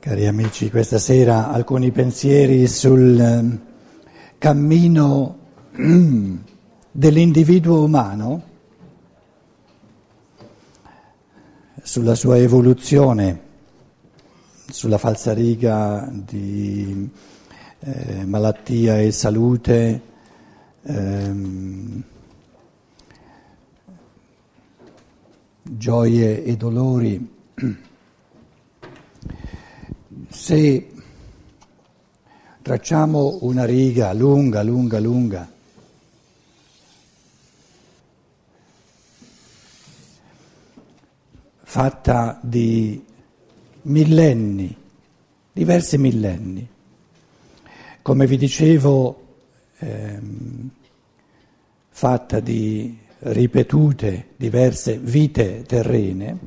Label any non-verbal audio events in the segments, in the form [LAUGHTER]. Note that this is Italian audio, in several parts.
Cari amici, questa sera alcuni pensieri sul ehm, cammino [CLEARS THROAT] dell'individuo umano, sulla sua evoluzione, sulla falsariga di eh, malattia e salute, ehm, gioie e dolori. [CLEARS THROAT] Se tracciamo una riga lunga, lunga, lunga, fatta di millenni, diversi millenni, come vi dicevo, ehm, fatta di ripetute diverse vite terrene,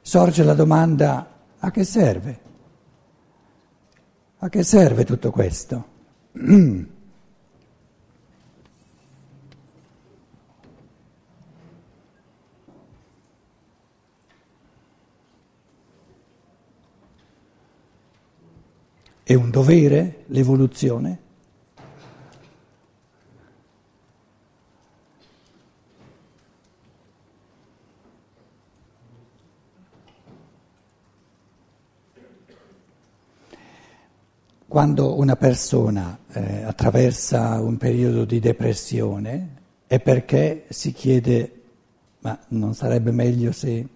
sorge la domanda a che serve? A che serve tutto questo? È un dovere l'evoluzione? Quando una persona eh, attraversa un periodo di depressione è perché si chiede ma non sarebbe meglio se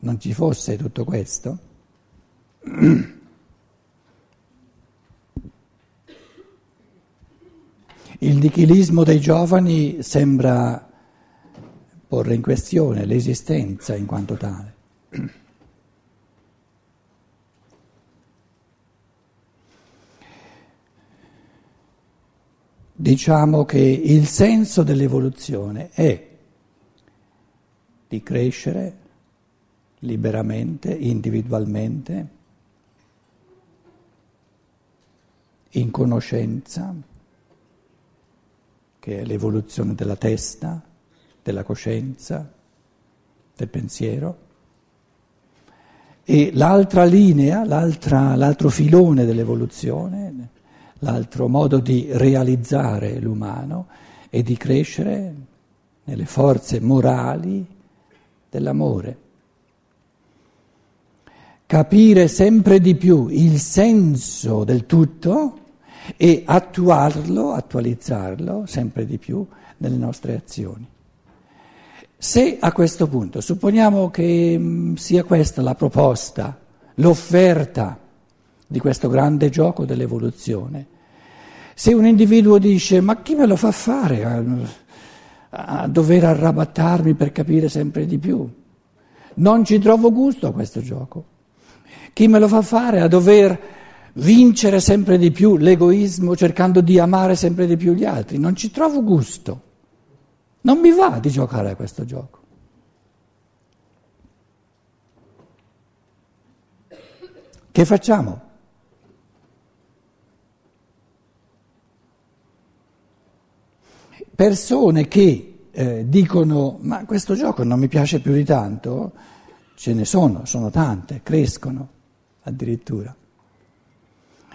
non ci fosse tutto questo? Il nichilismo dei giovani sembra porre in questione l'esistenza in quanto tale. Diciamo che il senso dell'evoluzione è di crescere liberamente, individualmente, in conoscenza, che è l'evoluzione della testa, della coscienza, del pensiero. E l'altra linea, l'altra, l'altro filone dell'evoluzione, l'altro modo di realizzare l'umano è di crescere nelle forze morali dell'amore. Capire sempre di più il senso del tutto e attuarlo, attualizzarlo sempre di più nelle nostre azioni. Se a questo punto supponiamo che mm, sia questa la proposta, l'offerta di questo grande gioco dell'evoluzione, se un individuo dice ma chi me lo fa fare a, a dover arrabattarmi per capire sempre di più? Non ci trovo gusto a questo gioco. Chi me lo fa fare a dover vincere sempre di più l'egoismo cercando di amare sempre di più gli altri. Non ci trovo gusto. Non mi va di giocare a questo gioco. Che facciamo? Persone che eh, dicono ma questo gioco non mi piace più di tanto, ce ne sono, sono tante, crescono addirittura.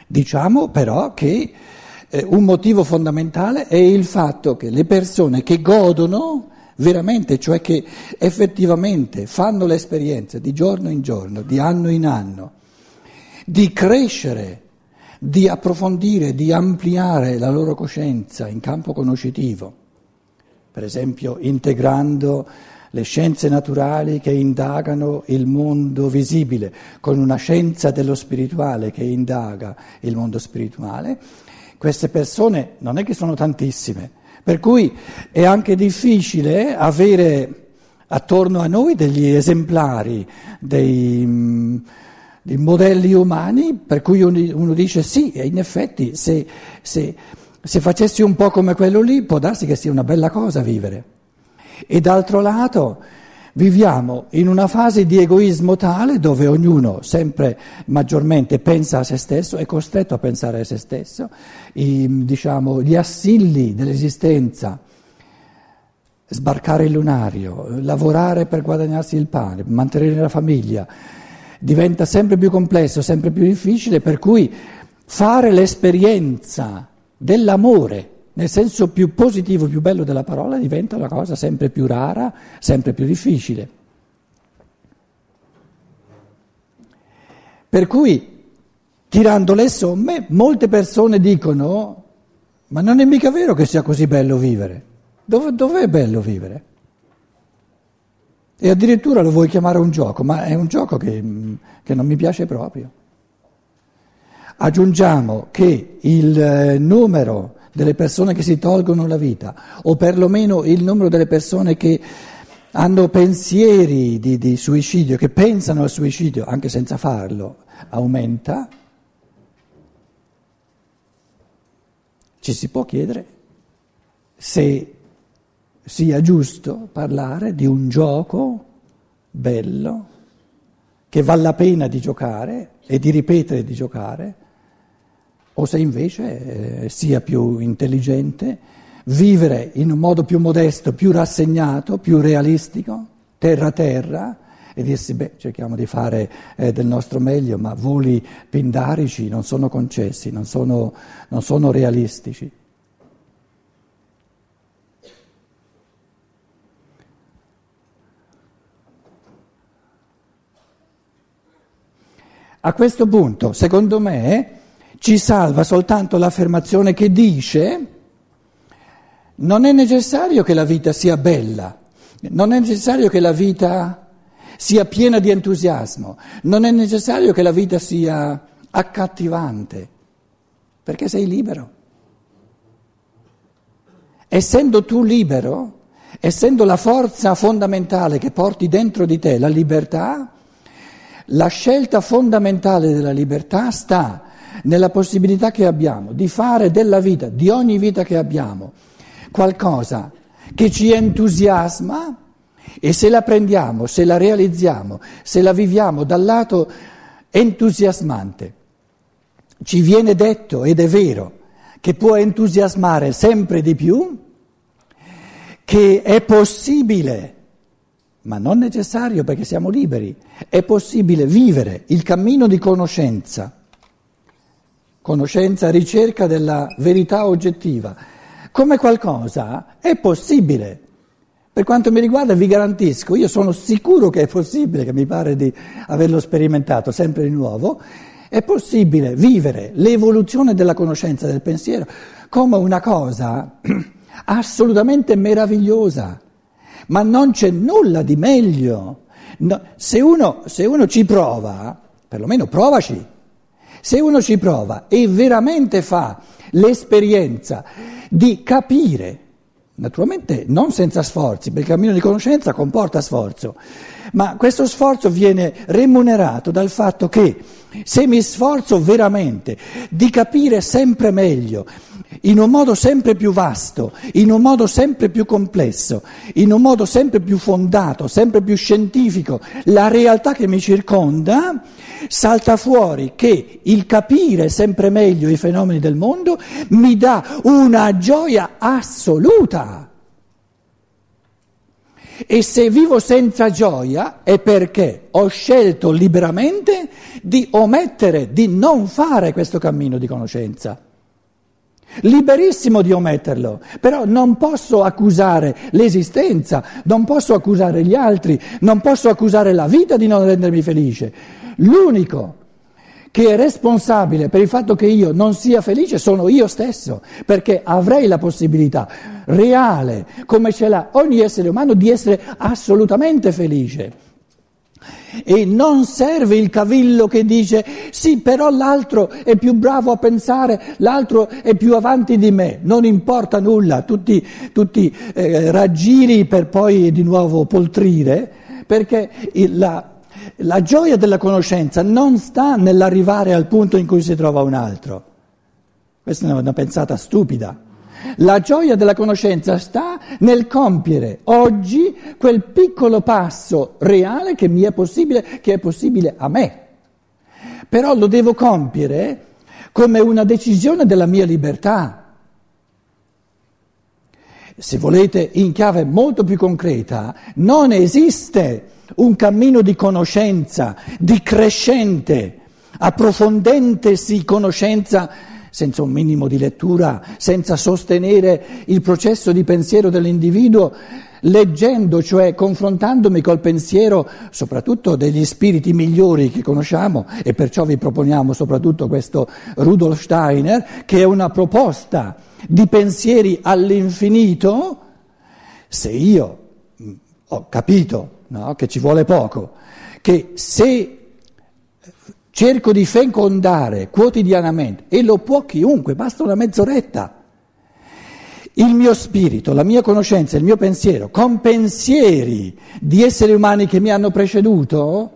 Diciamo però che eh, un motivo fondamentale è il fatto che le persone che godono veramente, cioè che effettivamente fanno l'esperienza di giorno in giorno, di anno in anno, di crescere, di approfondire, di ampliare la loro coscienza in campo conoscitivo, per esempio integrando le scienze naturali che indagano il mondo visibile, con una scienza dello spirituale che indaga il mondo spirituale, queste persone non è che sono tantissime, per cui è anche difficile avere attorno a noi degli esemplari, dei, mm, dei modelli umani per cui uno dice sì, in effetti se, se, se facessi un po' come quello lì può darsi che sia una bella cosa vivere. E d'altro lato viviamo in una fase di egoismo tale dove ognuno sempre maggiormente pensa a se stesso, è costretto a pensare a se stesso, I, diciamo, gli assilli dell'esistenza, sbarcare il lunario, lavorare per guadagnarsi il pane, mantenere la famiglia, diventa sempre più complesso, sempre più difficile, per cui fare l'esperienza dell'amore, nel senso più positivo, più bello della parola, diventa una cosa sempre più rara, sempre più difficile. Per cui, tirando le somme, molte persone dicono, ma non è mica vero che sia così bello vivere. Dove, dov'è bello vivere? E addirittura lo vuoi chiamare un gioco, ma è un gioco che, che non mi piace proprio. Aggiungiamo che il eh, numero delle persone che si tolgono la vita, o perlomeno il numero delle persone che hanno pensieri di, di suicidio, che pensano al suicidio anche senza farlo, aumenta, ci si può chiedere se sia giusto parlare di un gioco bello che vale la pena di giocare e di ripetere di giocare, o se invece eh, sia più intelligente vivere in un modo più modesto, più rassegnato, più realistico, terra a terra, e dirsi, beh, cerchiamo di fare eh, del nostro meglio, ma voli pindarici non sono concessi, non sono, non sono realistici. A questo punto, secondo me, ci salva soltanto l'affermazione che dice non è necessario che la vita sia bella, non è necessario che la vita sia piena di entusiasmo, non è necessario che la vita sia accattivante, perché sei libero. Essendo tu libero, essendo la forza fondamentale che porti dentro di te la libertà, la scelta fondamentale della libertà sta nella possibilità che abbiamo di fare della vita, di ogni vita che abbiamo, qualcosa che ci entusiasma e se la prendiamo, se la realizziamo, se la viviamo dal lato entusiasmante, ci viene detto, ed è vero, che può entusiasmare sempre di più, che è possibile, ma non necessario perché siamo liberi, è possibile vivere il cammino di conoscenza, conoscenza, ricerca della verità oggettiva, come qualcosa è possibile. Per quanto mi riguarda vi garantisco, io sono sicuro che è possibile, che mi pare di averlo sperimentato sempre di nuovo, è possibile vivere l'evoluzione della conoscenza del pensiero come una cosa [CLEARS THROAT] assolutamente meravigliosa, ma non c'è nulla di meglio. No, se, uno, se uno ci prova, perlomeno provaci, se uno ci prova e veramente fa l'esperienza di capire Naturalmente non senza sforzi, perché il cammino di conoscenza comporta sforzo, ma questo sforzo viene remunerato dal fatto che se mi sforzo veramente di capire sempre meglio, in un modo sempre più vasto, in un modo sempre più complesso, in un modo sempre più fondato, sempre più scientifico, la realtà che mi circonda, salta fuori che il capire sempre meglio i fenomeni del mondo mi dà una gioia assoluta. E se vivo senza gioia è perché ho scelto liberamente di omettere, di non fare questo cammino di conoscenza. Liberissimo di ometterlo, però non posso accusare l'esistenza, non posso accusare gli altri, non posso accusare la vita di non rendermi felice. L'unico che è responsabile per il fatto che io non sia felice sono io stesso, perché avrei la possibilità reale, come ce l'ha ogni essere umano, di essere assolutamente felice. E non serve il cavillo che dice sì, però l'altro è più bravo a pensare, l'altro è più avanti di me, non importa nulla, tutti, tutti eh, raggiri per poi di nuovo poltrire, perché la, la gioia della conoscenza non sta nell'arrivare al punto in cui si trova un altro. Questa è una pensata stupida. La gioia della conoscenza sta nel compiere oggi quel piccolo passo reale che mi è possibile, che è possibile a me. Però lo devo compiere come una decisione della mia libertà. Se volete in chiave molto più concreta, non esiste un cammino di conoscenza, di crescente, approfondentesi conoscenza senza un minimo di lettura, senza sostenere il processo di pensiero dell'individuo, leggendo, cioè confrontandomi col pensiero soprattutto degli spiriti migliori che conosciamo e perciò vi proponiamo soprattutto questo Rudolf Steiner, che è una proposta di pensieri all'infinito, se io ho capito no, che ci vuole poco, che se cerco di fecondare quotidianamente, e lo può chiunque, basta una mezz'oretta, il mio spirito, la mia conoscenza, il mio pensiero, con pensieri di esseri umani che mi hanno preceduto,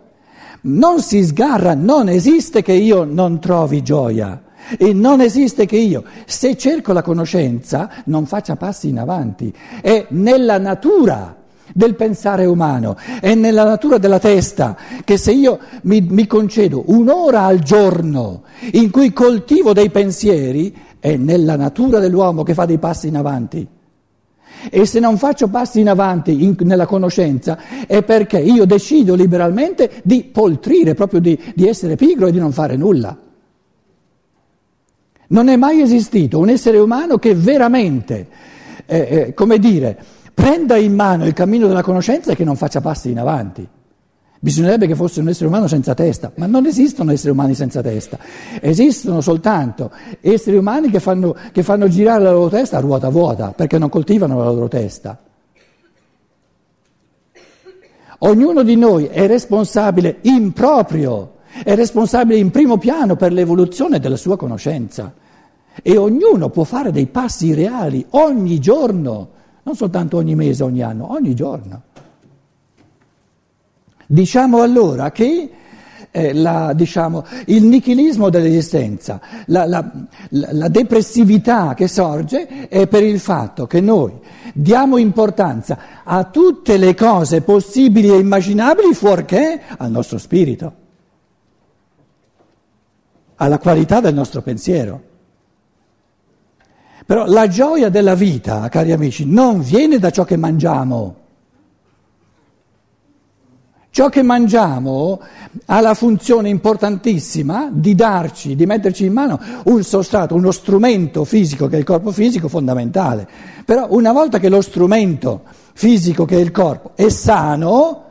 non si sgarra, non esiste che io non trovi gioia. E non esiste che io, se cerco la conoscenza, non faccia passi in avanti. È nella natura del pensare umano, è nella natura della testa che se io mi, mi, concedo un'ora al giorno in cui coltivo dei pensieri, è nella natura dell'uomo che fa dei passi in avanti. E se non faccio passi in avanti in, nella conoscenza è perché io decido liberalmente di poltrire, proprio di, di essere pigro e di non fare nulla. Non è mai esistito un essere umano che veramente, eh, eh, come dire, prenda in mano il cammino della conoscenza e che non faccia passi in avanti. Bisognerebbe che fosse un essere umano senza testa, ma non esistono esseri umani senza testa, esistono soltanto esseri umani che fanno, che fanno girare la loro testa a ruota vuota, perché non coltivano la loro testa. Ognuno di noi è responsabile in proprio, è responsabile in primo piano per l'evoluzione della sua conoscenza e ognuno può fare dei passi reali ogni giorno non soltanto ogni mese, ogni anno, ogni giorno. Diciamo allora che eh, la, diciamo, il nichilismo dell'esistenza, la, la, la, depressività che sorge è per il fatto che noi diamo importanza a tutte le cose possibili e immaginabili fuorché al nostro spirito, alla qualità del nostro pensiero. Però la gioia della vita, cari amici, non viene da ciò che mangiamo. Ciò che mangiamo ha la funzione importantissima di darci, di metterci in mano un sostrato, uno strumento fisico che è il corpo fisico fondamentale. Però una volta che lo strumento fisico che è il corpo è sano,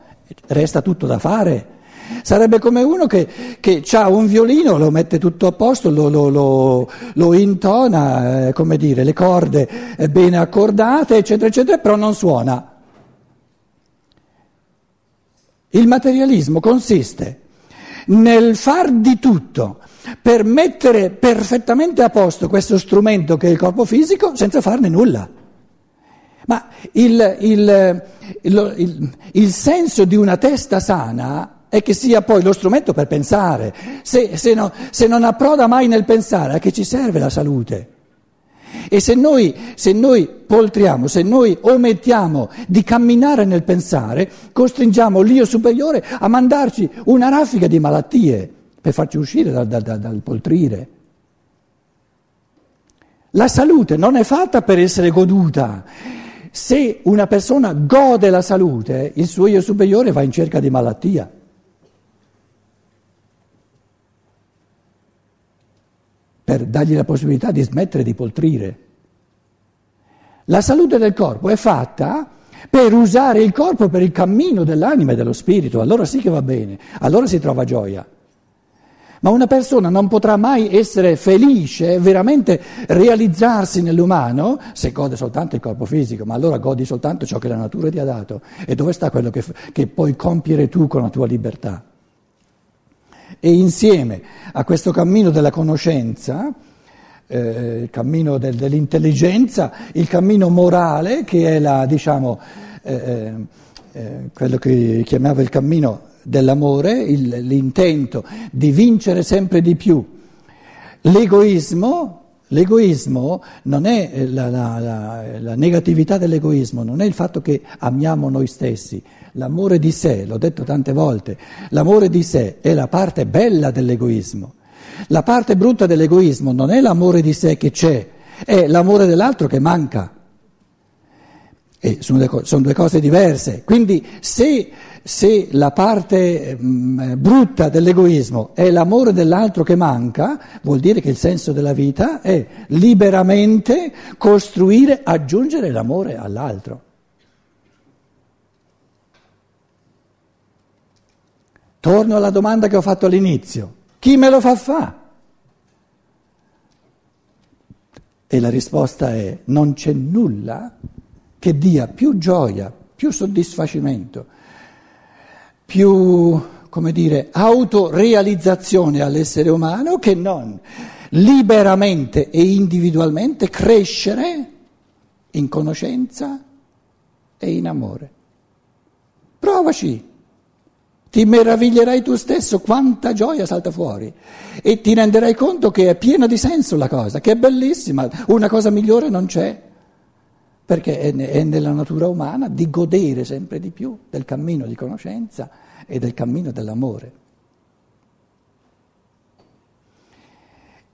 resta tutto da fare. Sarebbe come uno che, che ha un violino, lo mette tutto a posto, lo, lo, lo, lo intona, eh, come dire, le corde eh, bene accordate, eccetera, eccetera, però non suona. Il materialismo consiste nel far di tutto per mettere perfettamente a posto questo strumento che è il corpo fisico senza farne nulla. Ma il, il, il, il senso di una testa sana e che sia poi lo strumento per pensare. Se, se, no, se, non approda mai nel pensare, a che ci serve la salute? E se noi, se noi poltriamo, se noi omettiamo di camminare nel pensare, costringiamo l'io superiore a mandarci una raffica di malattie per farci uscire dal, dal, dal, dal poltrire. La salute non è fatta per essere goduta. Se una persona gode la salute, il suo io superiore va in cerca di malattia. Per dargli la possibilità di smettere di poltrire. La salute del corpo è fatta per usare il corpo per il cammino dell'anima e dello spirito, allora sì che va bene, allora si trova gioia. Ma una persona non potrà mai essere felice, veramente realizzarsi nell'umano, se gode soltanto il corpo fisico, ma allora godi soltanto ciò che la natura ti ha dato. E dove sta quello che, che puoi compiere tu con la tua libertà? E insieme a questo cammino della conoscenza, eh, il cammino del, dell'intelligenza, il cammino morale che è la, diciamo, eh, eh, eh, quello che chiamava il cammino dell'amore, il, l'intento di vincere sempre di più. L'egoismo, l'egoismo non è la, la, la, la negatività dell'egoismo, non è il fatto che amiamo noi stessi, L'amore di sé, l'ho detto tante volte, l'amore di sé è la parte bella dell'egoismo. La parte brutta dell'egoismo non è l'amore di sé che c'è, è l'amore dell'altro che manca. E sono due, sono due cose diverse. Quindi se se la parte mh, brutta dell'egoismo è l'amore dell'altro che manca, vuol dire che il senso della vita è liberamente costruire, aggiungere l'amore all'altro. Torno alla domanda che ho fatto all'inizio. Chi me lo fa fare? E la risposta è non c'è nulla che dia più gioia, più soddisfacimento, più, come dire, autorealizzazione all'essere umano che non liberamente e individualmente crescere in conoscenza e in amore. Provaci. Ti meraviglierai tu stesso quanta gioia salta fuori e ti renderai conto che è piena di senso la cosa, che è bellissima, una cosa migliore non c'è, perché è, è nella natura umana di godere sempre di più del cammino di conoscenza e del cammino dell'amore.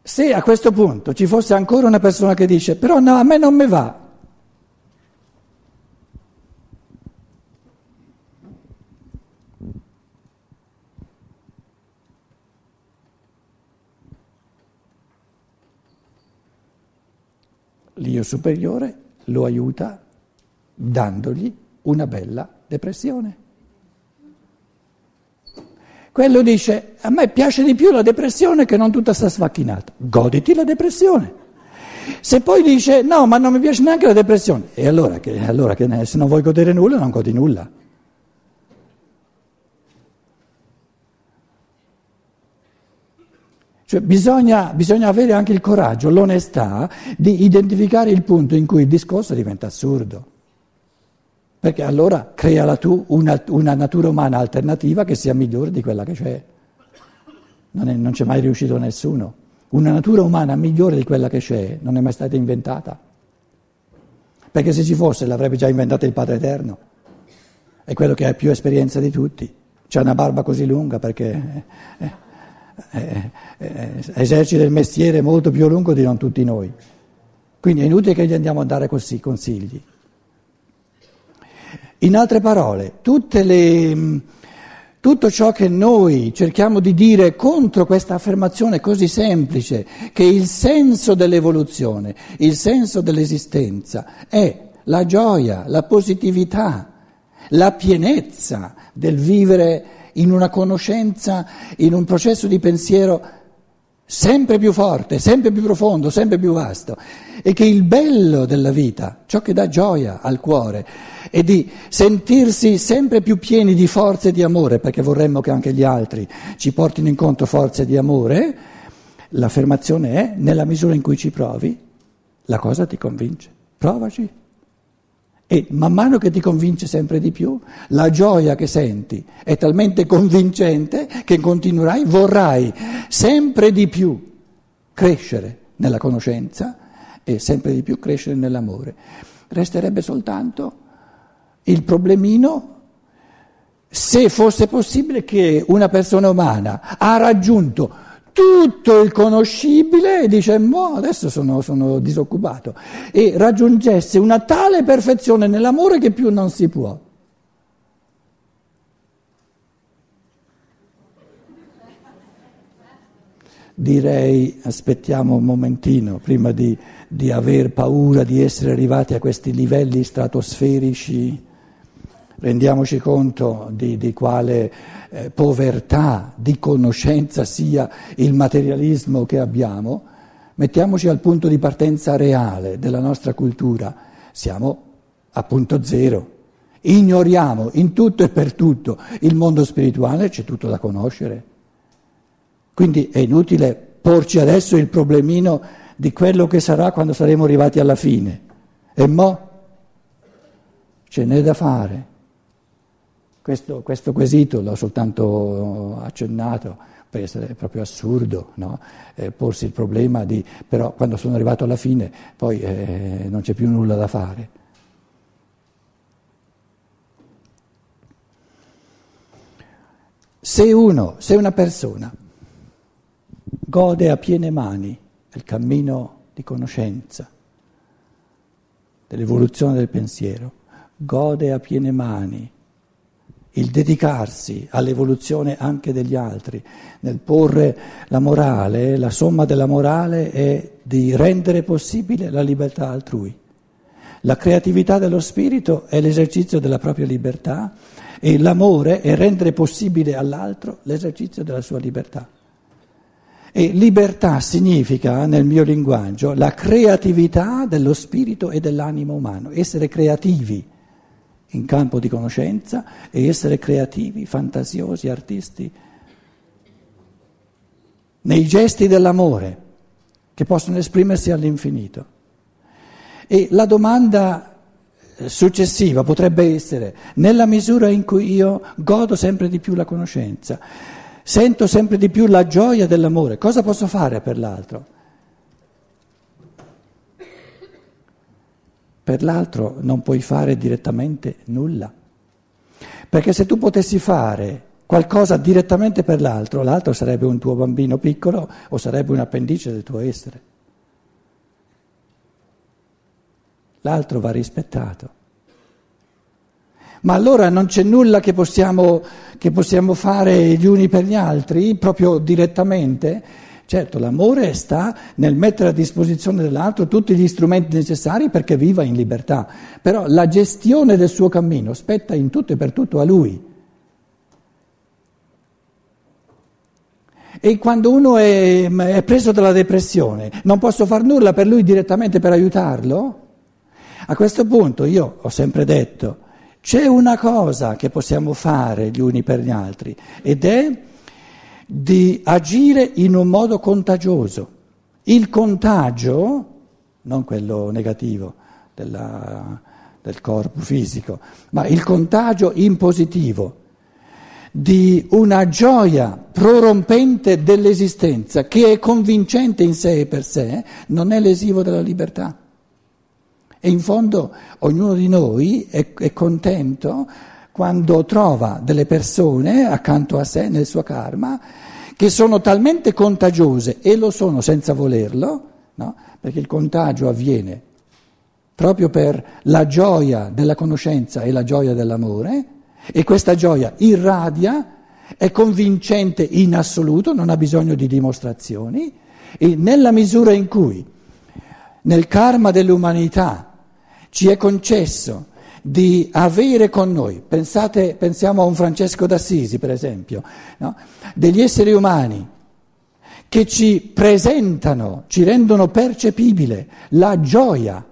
Se a questo punto ci fosse ancora una persona che dice però no, a me non mi va, l'io superiore lo aiuta dandogli una bella depressione. Quello dice, a me piace di più la depressione che non tutta sta sfacchinata. Goditi la depressione. Se poi dice, no, ma non mi piace neanche la depressione, e allora, che, allora che, se non vuoi godere nulla, non godi nulla. Cioè bisogna, bisogna, avere anche il coraggio, l'onestà di identificare il punto in cui il discorso diventa assurdo. Perché allora creala tu una, una natura umana alternativa che sia migliore di quella che c'è. Non, è, non c'è mai riuscito nessuno. Una natura umana migliore di quella che c'è non è mai stata inventata. Perché se ci fosse l'avrebbe già inventata il Padre Eterno. È quello che ha più esperienza di tutti. C'ha una barba così lunga perché... Eh, eh, eh, esercita il mestiere molto più a lungo di non tutti noi. Quindi è inutile che gli andiamo a dare così consigli. In altre parole, le, tutto ciò che noi cerchiamo di dire contro questa affermazione così semplice, che il senso dell'evoluzione, il senso dell'esistenza è la gioia, la positività, la pienezza del vivere in una conoscenza, in un processo di pensiero sempre più forte, sempre più profondo, sempre più vasto e che il bello della vita, ciò che dà gioia al cuore, è di sentirsi sempre più pieni di forze di amore, perché vorremmo che anche gli altri ci portino incontro forze di amore, l'affermazione è nella misura in cui ci provi, la cosa ti convince. Provaci. E man mano che ti convince sempre di più, la gioia che senti è talmente convincente che continuerai, vorrai sempre di più crescere nella conoscenza e sempre di più crescere nell'amore. Resterebbe soltanto il problemino se fosse possibile che una persona umana ha raggiunto tutto il conoscibile e dice mo adesso sono, sono disoccupato e raggiungesse una tale perfezione nell'amore che più non si può. Direi aspettiamo un momentino prima di, di aver paura di essere arrivati a questi livelli stratosferici rendiamoci conto di, di quale eh, povertà di conoscenza sia il materialismo che abbiamo, mettiamoci al punto di partenza reale della nostra cultura, siamo a punto zero. Ignoriamo in tutto e per tutto il mondo spirituale, c'è tutto da conoscere. Quindi è inutile porci adesso il problemino di quello che sarà quando saremo arrivati alla fine. E mo? Ce n'è da fare. Questo, questo quesito l'ho soltanto accennato per essere proprio assurdo, no? eh, porsi il problema di però quando sono arrivato alla fine poi eh, non c'è più nulla da fare. Se uno, se una persona gode a piene mani il cammino di conoscenza, dell'evoluzione del pensiero, gode a piene mani il dedicarsi all'evoluzione anche degli altri, nel porre la morale, la somma della morale è di rendere possibile la libertà altrui. La creatività dello spirito è l'esercizio della propria libertà e l'amore è rendere possibile all'altro l'esercizio della sua libertà. E libertà significa, nel mio linguaggio, la creatività dello spirito e dell'animo umano, essere creativi in campo di conoscenza e essere creativi, fantasiosi, artisti, nei gesti dell'amore che possono esprimersi all'infinito. E la domanda successiva potrebbe essere, nella misura in cui io godo sempre di più la conoscenza, sento sempre di più la gioia dell'amore, cosa posso fare per l'altro? Per l'altro non puoi fare direttamente nulla. Perché se tu potessi fare qualcosa direttamente per l'altro, l'altro sarebbe un tuo bambino piccolo o sarebbe un appendice del tuo essere. L'altro va rispettato. Ma allora non c'è nulla che possiamo, che possiamo fare gli uni per gli altri, proprio direttamente? Certo, l'amore sta nel mettere a disposizione dell'altro tutti gli strumenti necessari perché viva in libertà, però la gestione del suo cammino spetta in tutto e per tutto a lui. E quando uno è, è preso dalla depressione, non posso far nulla per lui direttamente per aiutarlo? A questo punto io ho sempre detto, c'è una cosa che possiamo fare gli uni per gli altri ed è di agire in un modo contagioso. Il contagio, non quello negativo della, del corpo fisico, ma il contagio in positivo di una gioia prorompente dell'esistenza che è convincente in sé e per sé, non è lesivo della libertà. E in fondo ognuno di noi è, è contento quando trova delle persone accanto a sé nel suo karma che sono talmente contagiose e lo sono senza volerlo, no? perché il contagio avviene proprio per la gioia della conoscenza e la gioia dell'amore e questa gioia irradia, è convincente in assoluto, non ha bisogno di dimostrazioni e nella misura in cui nel karma dell'umanità ci è concesso di avere con noi, pensate, pensiamo a un Francesco d'Assisi per esempio, no? degli esseri umani che ci presentano, ci rendono percepibile la gioia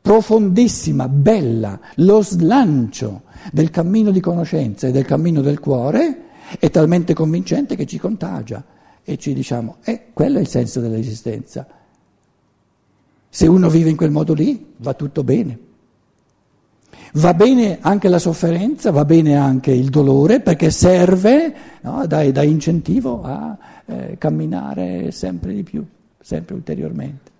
profondissima, bella, lo slancio del cammino di conoscenza e del cammino del cuore è talmente convincente che ci contagia e ci diciamo, eh, quello è il senso dell'esistenza. Se uno vive in quel modo lì, va tutto bene. Va bene anche la sofferenza, va bene anche il dolore perché serve, no, da, da, incentivo a eh, camminare sempre di più, sempre ulteriormente.